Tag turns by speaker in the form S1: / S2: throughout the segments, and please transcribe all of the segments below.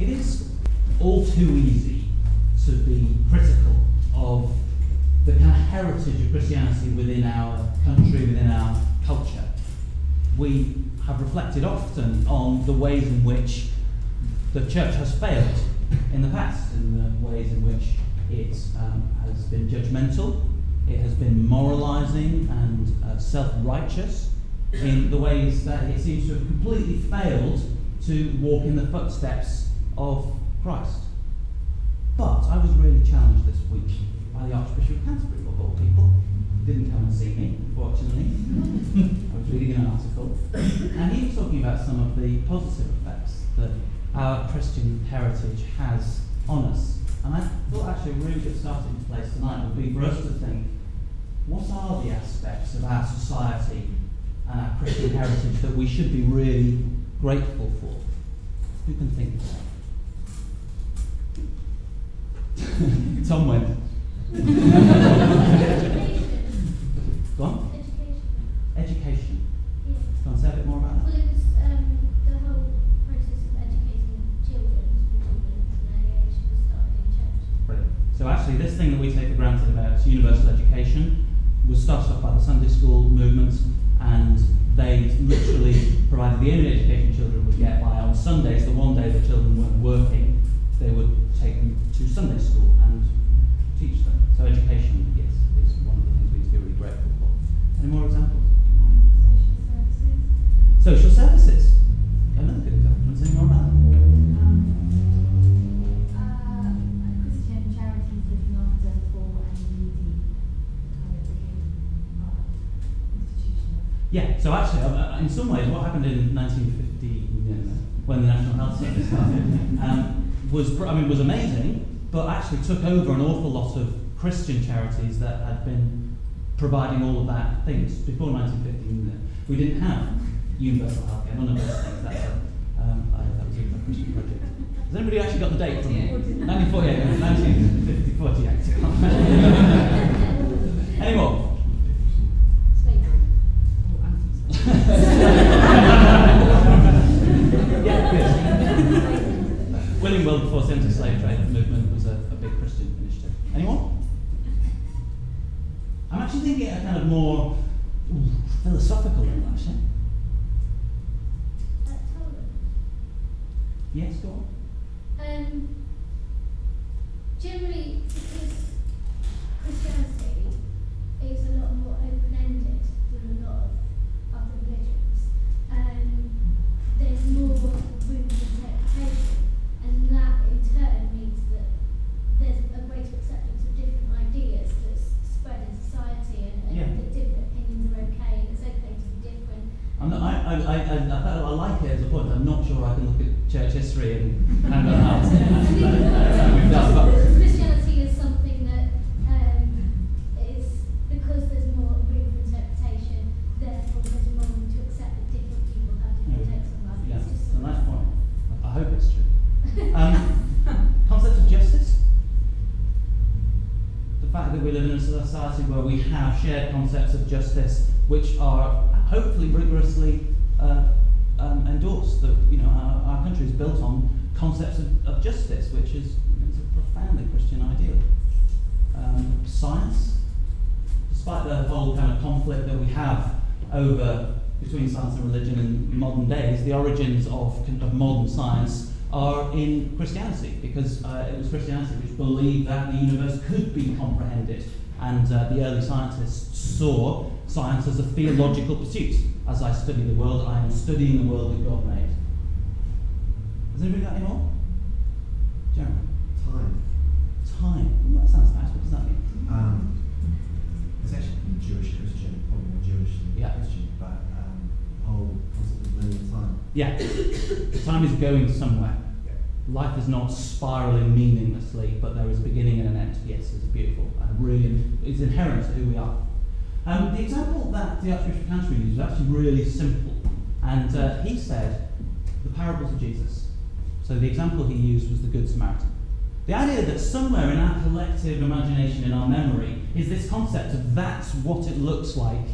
S1: it is all too easy to be critical of the kind of heritage of Christianity within our country, within our culture. We have reflected often on the ways in which the church has failed in the past, in the ways in which it um, has been judgmental, it has been moralizing and uh, self righteous, in the ways that it seems to have completely failed to walk in the footsteps of Christ. But I was really challenged this week by the Archbishop of Canterbury, of all people. He didn't come and see me, unfortunately. I was reading an article. And he was talking about some of the positive effects that our Christian heritage has on us. And I thought actually a really good starting place tonight would be for us to think what are the aspects of our society and our Christian heritage that we should be really grateful for? Who can think of that? Tom went. Go on.
S2: Education.
S1: Education.
S2: Yeah.
S1: Go on, say a bit more about
S2: Well, it was um, the whole process of educating children, small children, at an age was started in church.
S1: Brilliant. So actually, this thing that we take for granted about universal education was started off by the Sunday school movement, and they literally provided the only education children would get by on Sundays, the one day the children weren't working, they would take them to Sunday school and teach them. So education, yes, is one of the things we need to be really grateful for. Any more examples?
S2: Um, social services.
S1: Social services. Was, I mean, was amazing, but actually took over an awful lot of Christian charities that had been providing all of that things. Before 1950, we didn't have universal healthcare, none of those things. That's a, um, I, that was a Christian project. Has anybody actually got the date from me? 1948, 1950, 48. Any more?
S3: Slavery. Or anti-slavery.
S1: Yeah, good. William Wilberforce anti-slave trade movement was a, a big Christian initiative. Anyone? I'm actually thinking a kind of more ooh, philosophical level, actually.
S2: Uh, tolerance.
S1: Yes, go on.
S2: Um, generally, because Christianity is a lot more open-ended than a lot of other religions, um, there's more room for interpretation, and that in turn means that there's a greater acceptance of different ideas that's spread in society, and, and
S1: Yeah.
S2: that different opinions are okay, and it's okay to be different.
S1: I'm not, I, I, I, I, like it as a point. I'm not sure I can look at church history and hand on heart. Uh, we've done, but-
S2: Christianity is something that um, is because there's more room for interpretation, therefore there's more room to accept that different people have different takes on life.
S1: Yeah,
S2: It's just
S1: it's a
S2: sort
S1: nice
S2: of-
S1: point. I hope it's true. Um, concept of justice. The fact that we live in a society where we have shared concepts of justice, which are hopefully rigorously uh, um, endorsed. That you know our, our country is built on concepts of, of justice, which is it's a profoundly Christian ideal. Um, science, despite the whole kind of conflict that we have over between science and religion in modern days, the origins of, of modern science are in Christianity, because uh, it was Christianity which believed that the universe could be comprehended, and uh, the early scientists saw science as a theological pursuit. As I study the world, I am studying the world that God made. Has anybody got any more? Jeremy?
S4: Time.
S1: Time. Ooh, that sounds nice. What does that mean?
S4: Um, it's actually Jewish Christian, probably more Jewish than
S1: Yeah.
S4: Christian, but um, the whole concept of linear time.
S1: Yeah. Time is going somewhere. Life is not spiraling meaninglessly, but there is a beginning and an end. Yes, it's beautiful and really, it's inherent to who we are. Um, the example that the Archbishop of Canterbury used was actually really simple, and uh, he said the parables of Jesus. So the example he used was the Good Samaritan. The idea that somewhere in our collective imagination, in our memory, is this concept of that's what it looks like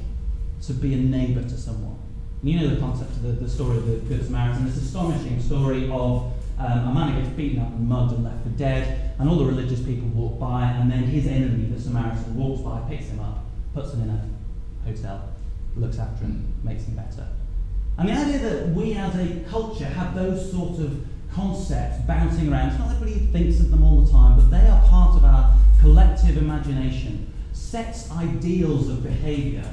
S1: to be a neighbour to someone. You know the concept of the, the story of the Good Samaritan, this astonishing story of Um, a man who gets beaten up and mugged and left for dead, and all the religious people walk by, and then his enemy, the Samaritan, walks by, picks him up, puts him in a hotel, looks after him, makes him better. And the idea that we as a culture have those sort of concepts bouncing around, it's not everybody thinks of them all the time, but they are part of our collective imagination, sets ideals of behaviour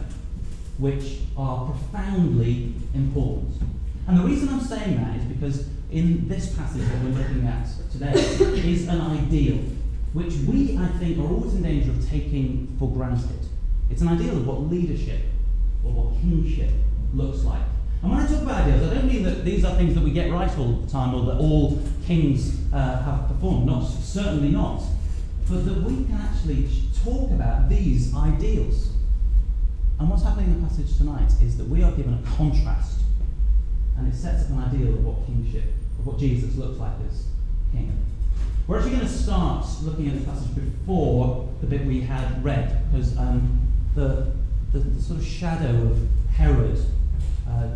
S1: which are profoundly important. And the reason I'm saying that is because in this passage that we're looking at today is an ideal which we, I think, are always in danger of taking for granted. It's an ideal of what leadership or what kingship looks like. I talk about ideals, I don't mean that these are things that we get right all the time or that all kings uh, have performed. Not certainly not. But that we can actually talk about these ideals. And what's happening in the passage tonight is that we are given a contrast, and it sets up an ideal of what kingship, of what Jesus looks like as king. We're actually going to start looking at the passage before the bit we had read, because um, the, the, the, sort of shadow of Herod, uh,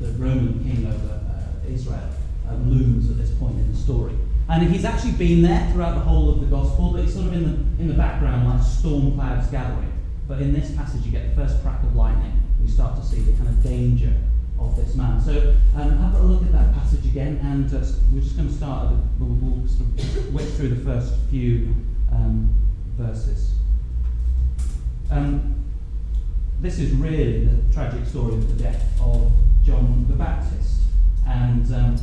S1: the, Roman king over uh, Israel, uh, looms at this point in the story. And he's actually been there throughout the whole of the gospel, but he's sort of in the, in the background like storm clouds gathering. But in this passage, you get the first crack of lightning. You start to see the kind of danger of this man. So um, have a look at that passage again, and uh, we're just going to start. at The, we'll, we'll sort of whip through the first few um, verses. Um, this is really the tragic story of the death of John the Baptist, and um,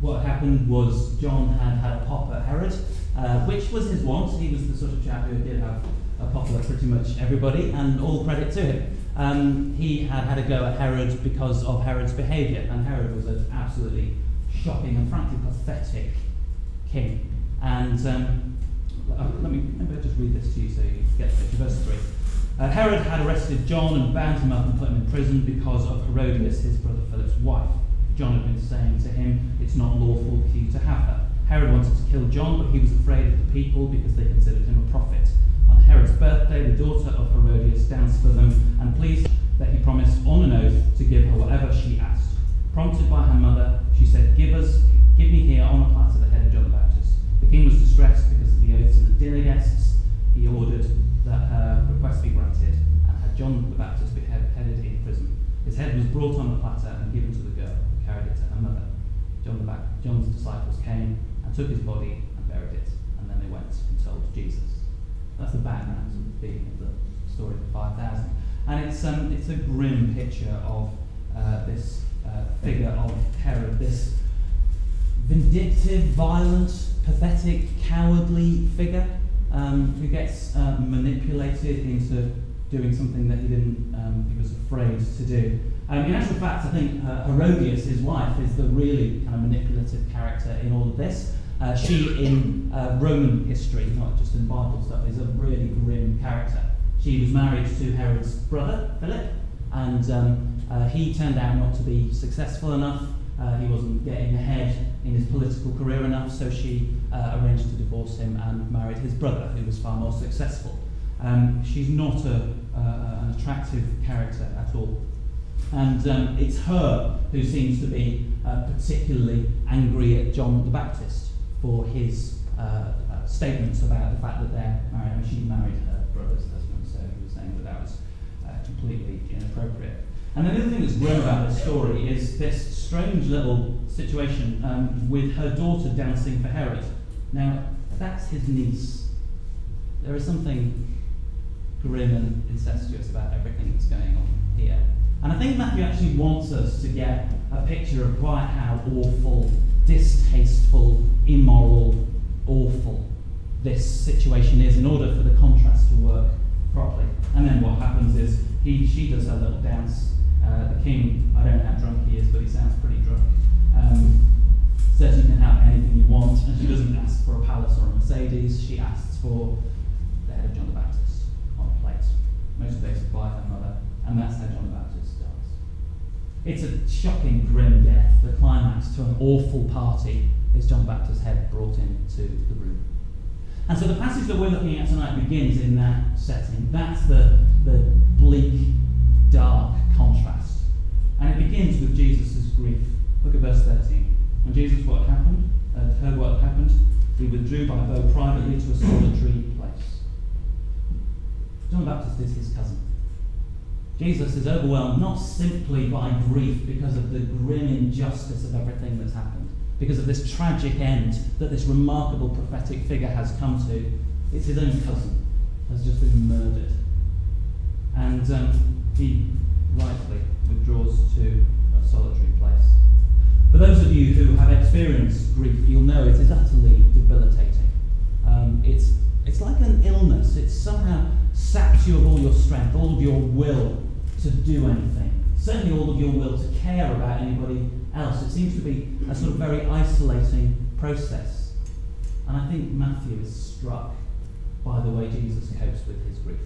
S1: what happened was John had had a pop at Herod, uh, which was his want. He was the sort of chap who did have a pop at pretty much everybody, and all credit to him. Um, he had had a go at Herod because of Herod's behaviour, and Herod was an absolutely shocking and frankly pathetic king. And um, uh, let me maybe I'll just read this to you so you get the Verse 3. Uh, Herod had arrested John and bound him up and put him in prison because of Herodias, his brother Philip's wife. John had been saying to him, It's not lawful for you to have her. Herod wanted to kill John, but he was afraid of the people because they considered him a prophet. On Herod's birthday, the daughter of Herodias danced for them and pleased that he promised on an oath to give her whatever she asked. Prompted by her mother, she said, Give us, give me here on a platter the head of John the Baptist. The king was distressed because of the oaths of the dinner guests. He ordered that her request be granted and had John the Baptist beheaded in prison. His head was brought on a platter and given to the girl who carried it to her mother. John the ba- John's disciples came and took his body and buried it, and then they went and told Jesus. That's the background to the beginning of the story of the 5,000. And it's, um, it's a grim picture of uh, this uh, figure of Herod, this vindictive, violent, pathetic, cowardly figure um, who gets uh, manipulated into doing something that he didn't, um, he was afraid to do. Um, in actual fact, I think uh, Herodias, his wife, is the really kind of manipulative character in all of this. Uh, she, in uh, Roman history, not just in Bible stuff, is a really grim character. She was married to Herod's brother, Philip, and um, uh, he turned out not to be successful enough. Uh, he wasn't getting ahead in his political career enough, so she uh, arranged to divorce him and married his brother, who was far more successful. Um, she's not a, an attractive character at all. And um, it's her who seems to be uh, particularly angry at John the Baptist for his uh, uh, statements about the fact that they're married. I mean, she married her brother's husband, so he was saying that that was uh, completely inappropriate. And the other thing that's grim about this story is this strange little situation um, with her daughter dancing for Herod. Now, that's his niece. There is something grim and incestuous about everything that's going on here. And I think Matthew actually wants us to get a picture of quite how awful, distasteful, immoral, awful this situation is in order for the contrast to work properly. And then what happens is he, she does her little dance. Uh, the king, I don't know how drunk he is, but he sounds pretty drunk. Um, says you can have anything you want, and she doesn't ask for a palace or a Mercedes. She asks for the head of John the Baptist on a plate, motivated by her mother, and that's how John the Baptist dies. it's a shocking, grim death. The climax to an awful party is John the Baptist's head brought into the room. And so the passage that we're looking at tonight begins in that setting. That's the, the bleak, dark contrast. And it begins with Jesus' grief Look at verse 13. When Jesus what happened, uh, heard what happened, he withdrew by boat privately to a solitary place. John the Baptist is his cousin. Jesus is overwhelmed not simply by grief because of the grim injustice of everything that's happened, because of this tragic end that this remarkable prophetic figure has come to. It's his own cousin has just been murdered. And um, he rightly withdraws to a solitary place. For those of you who have experienced grief, you'll know it is utterly debilitating. Um, it's, it's like an illness. It somehow saps you of all your strength, all of your will to do anything. Certainly all of your will to care about anybody else. It seems to be a sort of very isolating process. And I think Matthew is struck by the way Jesus copes with his grief.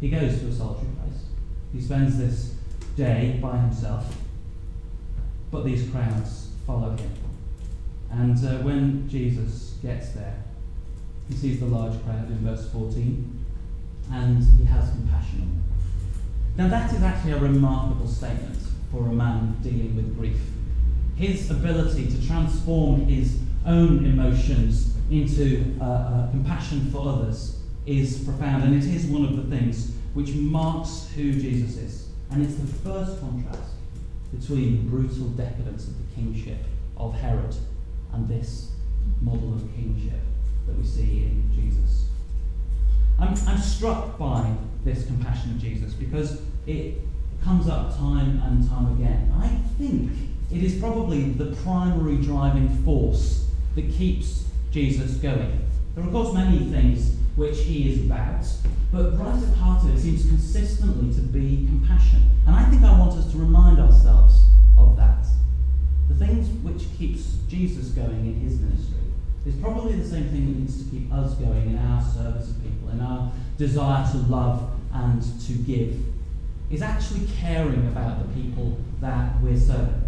S1: He goes to a solitary place. He spends this day by himself but these crowds follow him. And uh, when Jesus gets there, he sees the large crowd in verse 14, and he has compassion on them. Now, that is actually a remarkable statement for a man dealing with grief. His ability to transform his own emotions into uh, uh, compassion for others is profound, and it is one of the things which marks who Jesus is. And it's the first contrast between the brutal decadence of the kingship of Herod and this model of kingship that we see in Jesus. I'm, I'm struck by this compassion of Jesus because it comes up time and time again. I think it is probably the primary driving force that keeps Jesus going. There are, of course, many things which he is about, but right at heart of it seems consistently to be compassion. And I think I want us to remind ourselves of that. The things which keeps Jesus going in his ministry is probably the same thing that needs to keep us going in our service of people, in our desire to love and to give, is actually caring about the people that we're serving.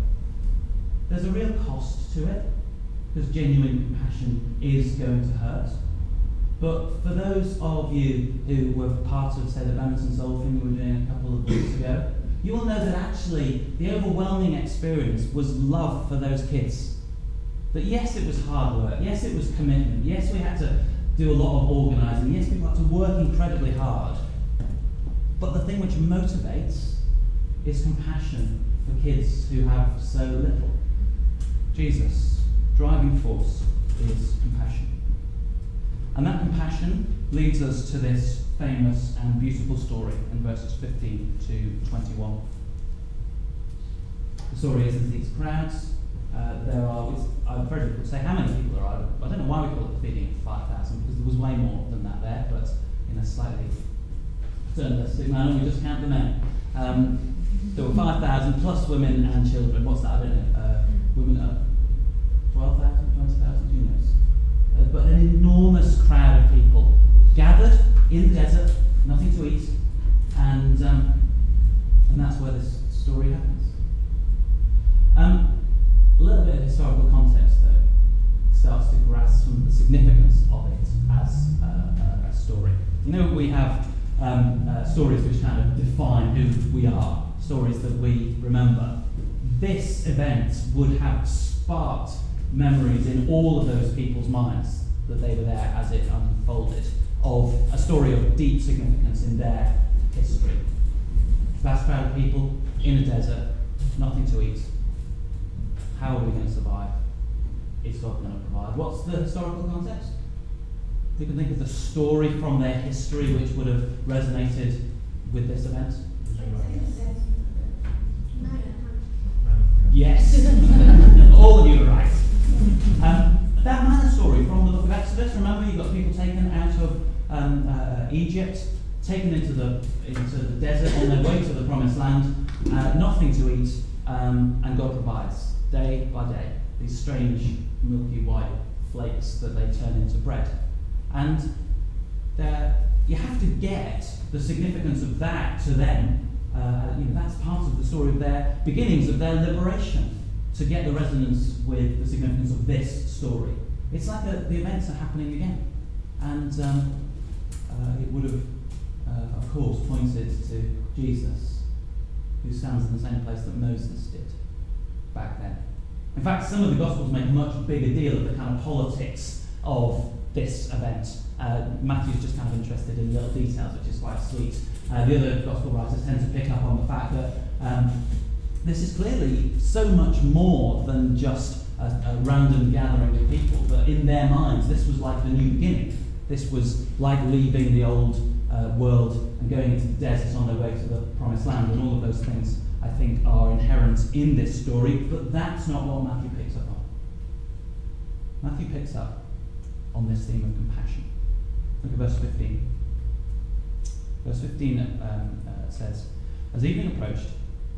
S1: There's a real cost to it, because genuine compassion is going to hurt. But for those of you who were part of, say, the Badminton Soul thing we were doing a couple of weeks ago, you will know that actually the overwhelming experience was love for those kids. That yes, it was hard work, yes, it was commitment, yes, we had to do a lot of organising, yes, people had to work incredibly hard. But the thing which motivates is compassion for kids who have so little. Jesus, driving force, is compassion. And that compassion leads us to this famous and beautiful story in verses 15 to 21. The story is that these crowds, uh, there are, I've very difficult to say how many people there are. I don't know why we call it the feeding of 5,000 because there was way more than that there, but in a slightly journalistic manner, we just count the men. Um, there were 5,000 plus women and children. What's that? I don't know. Uh, women up 12,000, 20,000, who knows? Uh, but an enormous crowd of people gathered in the desert, nothing to eat, and, um, and that's where this story happens. Um, a little bit of historical context, though, starts to grasp some of the significance of it as uh, a story. You know, we have um, uh, stories which kind of define who we are, stories that we remember. This event would have sparked memories in all of those people's minds that they were there as it unfolded of a story of deep significance in their history. Vast crowd of people in a desert, nothing to eat. How are we going to survive? Is God going to provide? What's the historical context? You can think of the story from their history which would have resonated with this event. Yes, all of you are right. Um, that manna story from the book of Exodus. Remember, you've got people taken out of um, uh, Egypt, taken into the into the desert on their way to the promised land, uh, nothing to eat, um, and God provides day by day these strange milky white flakes that they turn into bread. And you have to get the significance of that to them. Uh, you know, that's part of the story of their beginnings, of their liberation, to get the resonance with the significance of this story. It's like a, the events are happening again. And um, uh, it would have, uh, of course, pointed to Jesus, who stands in the same place that Moses did back then. In fact, some of the Gospels make a much bigger deal of the kind of politics of this event. Uh, Matthew's just kind of interested in little details, which is quite sweet. Uh, the other Gospel writers tend to pick up on the fact that um, this is clearly so much more than just a, a random gathering of people, but in their minds, this was like the new beginning. This was like leaving the old uh, world and going into the desert on their way to the promised land, and all of those things I think are inherent in this story, but that's not what Matthew picks up on. Matthew picks up on this theme of compassion. Look at verse 15. Verse 15 um, uh, says, As evening approached,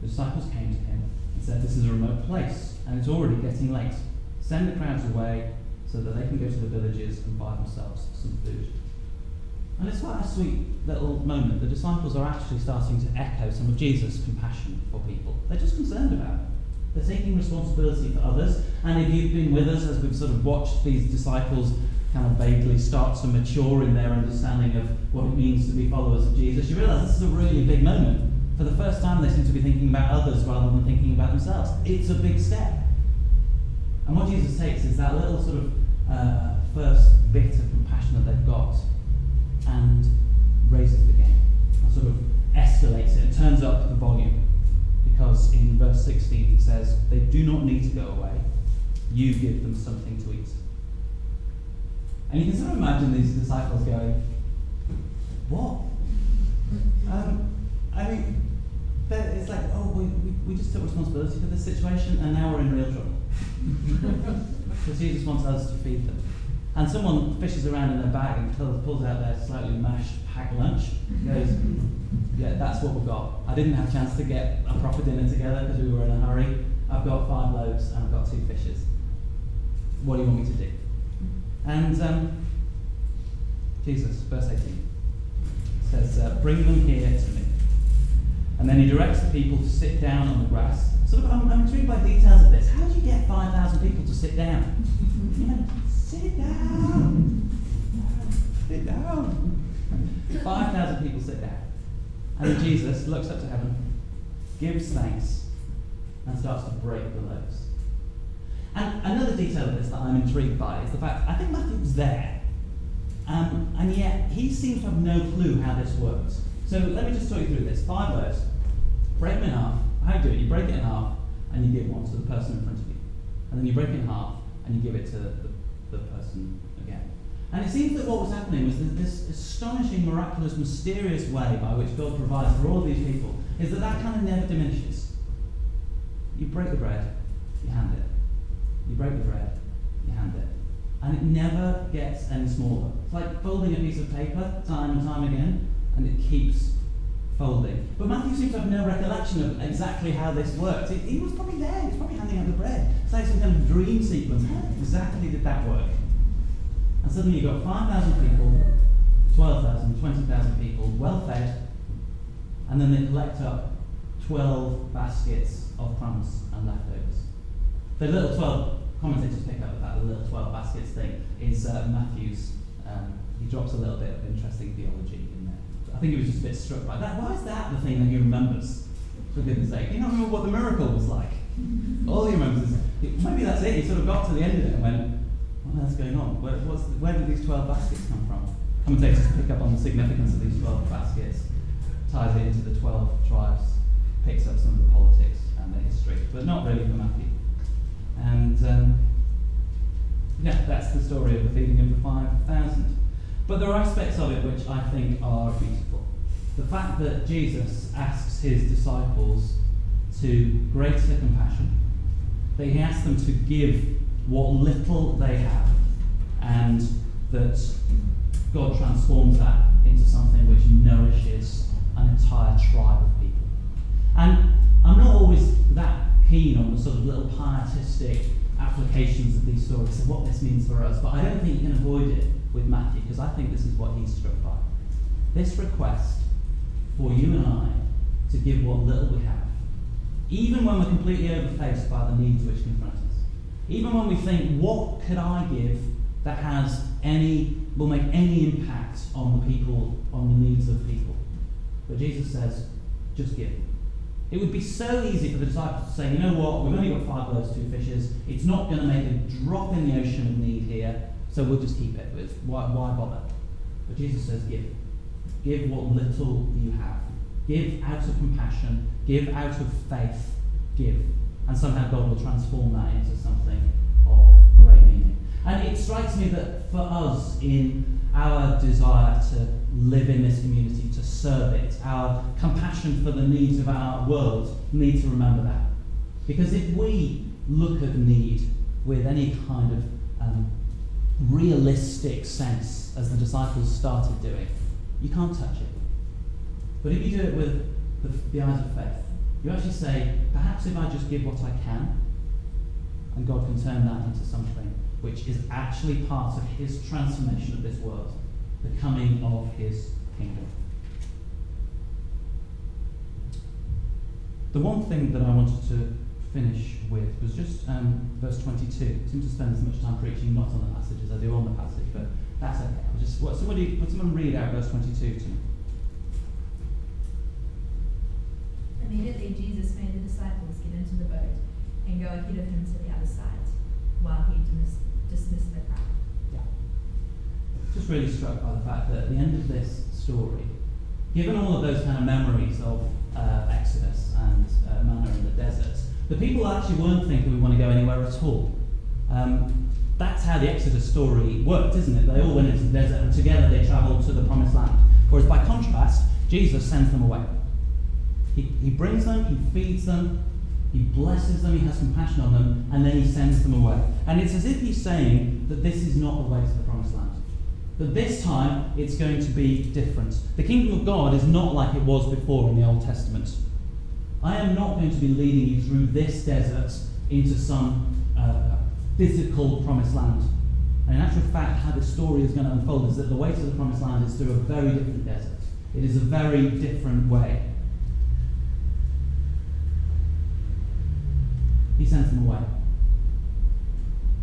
S1: the disciples came to him and said, This is a remote place, and it's already getting late. Send the crowds away so that they can go to the villages and buy themselves some food. And it's quite a sweet little moment. The disciples are actually starting to echo some of Jesus' compassion for people. They're just concerned about it. They're taking responsibility for others. And if you've been with us as we've sort of watched these disciples kind of vaguely start to mature in their understanding of what it means to be followers of Jesus, you realise this is a really big moment. For the first time, they seem to be thinking about others rather than thinking about themselves. It's a big step. And what Jesus takes is that little sort of uh, first bit of compassion that they've got and raises the game and sort of escalates it and turns up the volume. Because in verse 16 he says, They do not need to go away, you give them something to eat. And you can sort of imagine these disciples going, What? Um, I mean, it's like, oh, we, we, we just took responsibility for this situation and now we're in real trouble. Because Jesus wants us to feed them. And someone fishes around in their bag and pulls out their slightly mashed packed lunch. Goes, yeah, that's what we've got. I didn't have a chance to get a proper dinner together because we were in a hurry. I've got five loaves and I've got two fishes. What do you want me to do? And um, Jesus, verse 18, says, uh, Bring them here to me. And then he directs the people to sit down on the grass. Sort of, I'm, I'm intrigued by details of this. How do you get 5,000 people to sit down? You know, sit down. Sit down. 5,000 people sit down. And then Jesus looks up to heaven, gives thanks, and starts to break the loaves. And another detail of this that I'm intrigued by is the fact I think Matthew was there, um, and yet he seems to have no clue how this works. So let me just talk you through this. Five loaves. Break them in half. How do you do it? You break it in half, and you give one to the person in front of you. And then you break it in half, and you give it to the, the person again. And it seems that what was happening was that this astonishing, miraculous, mysterious way by which God provides for all these people is that that kind of never diminishes. You break the bread, you hand it. You break the bread, you hand it. And it never gets any smaller. It's like folding a piece of paper time and time again, and it keeps folding. But Matthew seems to have no recollection of exactly how this worked. He, he was probably there, he was probably handing out the bread. It's like some kind of dream sequence. How exactly did that work? And suddenly you've got 5,000 people, 12,000, 20,000 people, well fed, and then they collect up 12 baskets of crumbs and leftovers. The little 12 commentators pick up about the little 12 baskets thing is uh, Matthew's. Um, he drops a little bit of interesting theology. I think he was just a bit struck by that. Why is that the thing that he remembers? For goodness sake, he don't remember what the miracle was like. All he remembers is maybe that's it. He sort of got to the end of it and went, what else going on? Where, where did these 12 baskets come from? Commentators pick up on the significance of these 12 baskets, ties it into the 12 tribes, picks up some of the politics and the history, but not really for Matthew. And um, yeah, that's the story of the feeding of the 5,000. But there are aspects of it which I think are beautiful. The fact that Jesus asks his disciples to greater compassion, that he asks them to give what little they have, and that God transforms that into something which nourishes an entire tribe of people. And I'm not always that keen on the sort of little pietistic applications of these stories and what this means for us, but I don't think you can avoid it with Matthew because I think this is what he's struck by. This request for you and I to give what little we have, even when we're completely overfaced by the needs which confront us, even when we think, what could I give that has any, will make any impact on the people, on the needs of people? But Jesus says, just give. It would be so easy for the disciples to say, you know what, we've only got five loaves, two fishes. It's not going to make a drop in the ocean of need here, so we'll just keep it. It's, why, why bother? But Jesus says, give. Give what little you have. Give out of compassion. Give out of faith. Give. And somehow God will transform that into something of great strikes me that for us, in our desire to live in this community, to serve it, our compassion for the needs of our world, we need to remember that. Because if we look at need with any kind of um, realistic sense, as the disciples started doing, you can't touch it. But if you do it with the, the eyes of faith, you actually say, perhaps if I just give what I can, and God can turn that into something which is actually part of His transformation of this world, the coming of His kingdom. The one thing that I wanted to finish with was just um, verse 22. I seem to spend as much time preaching not on the passage as I do on the passage, but that's okay. I'll just what, somebody, would someone read out verse 22 to me?
S5: Immediately Jesus made the disciples get into the boat and go ahead of him to the other side, while he dismissed, dismissed the crowd.
S1: Yeah. Just really struck by the fact that at the end of this story, given all of those kind of memories of uh, Exodus and uh, manna in the desert, the people actually weren't thinking we want to go anywhere at all. Um, that's how the Exodus story worked, isn't it? They all went into the desert and together they travelled to the promised land. Whereas by contrast, Jesus sends them away. He, he brings them, he feeds them, he blesses them, he has compassion on them, and then he sends them away. And it's as if he's saying that this is not the way to the promised land. That this time it's going to be different. The kingdom of God is not like it was before in the Old Testament. I am not going to be leading you through this desert into some uh, physical promised land. And in actual fact, how this story is going to unfold is that the way to the promised land is through a very different desert. It is a very different way. He sends them away.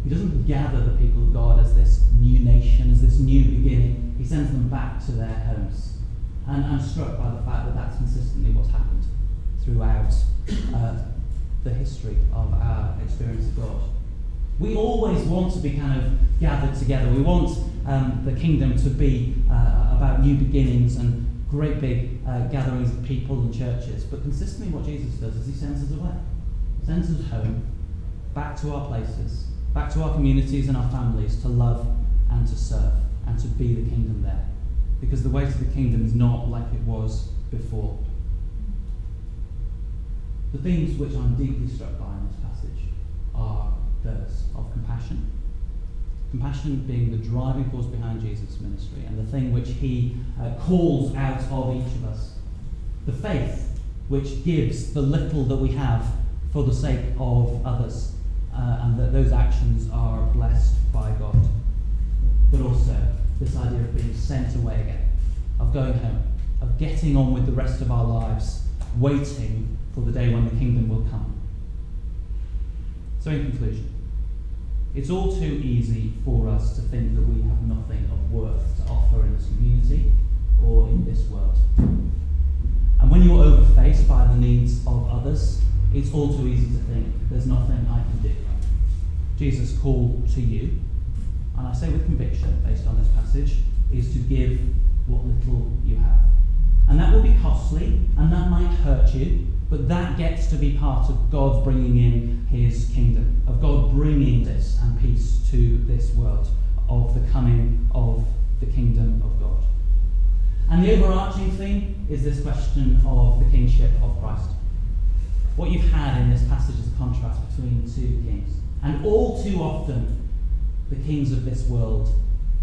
S1: He doesn't gather the people of God as this new nation, as this new beginning. He sends them back to their homes. And I'm struck by the fact that that's consistently what's happened throughout uh, the history of our experience of God. We always want to be kind of gathered together. We want um, the kingdom to be uh, about new beginnings and great big uh, gatherings of people and churches. But consistently, what Jesus does is he sends us away, sends us home, back to our places, back to our communities and our families to love and to serve and to be the kingdom there. Because the way to the kingdom is not like it was before. The themes which I'm deeply struck by in this passage are those of compassion. Compassion being the driving force behind Jesus' ministry and the thing which he uh, calls out of each of us. The faith which gives the little that we have for the sake of others, uh, and that those actions are blessed by God. But also this idea of being sent away again, of going home, of getting on with the rest of our lives, waiting for the day when the kingdom will come. So, in conclusion, it's all too easy for us to think that we have nothing of worth to offer in this community or in this world. And when you're overfaced by the needs of others, it's all too easy to think there's nothing I can do. Jesus' call to you, and I say with conviction based on this passage, is to give what little you have. And that will be costly, and that might hurt you, but that gets to be part of God's bringing in his kingdom, of God bringing this and peace to this world, of the coming of the kingdom of God. And the overarching theme is this question of the kingship of Christ. What you've had in this passage is a contrast between two kings. And all too often, the kings of this world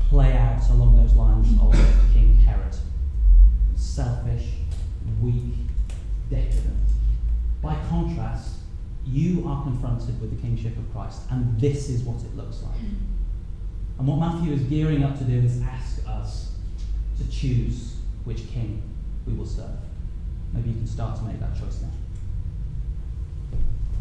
S1: play out along those lines of King Herod selfish, weak, decadent. By contrast, you are confronted with the kingship of Christ, and this is what it looks like. And what Matthew is gearing up to do is ask us to choose which king we will serve. Maybe you can start to make that choice now.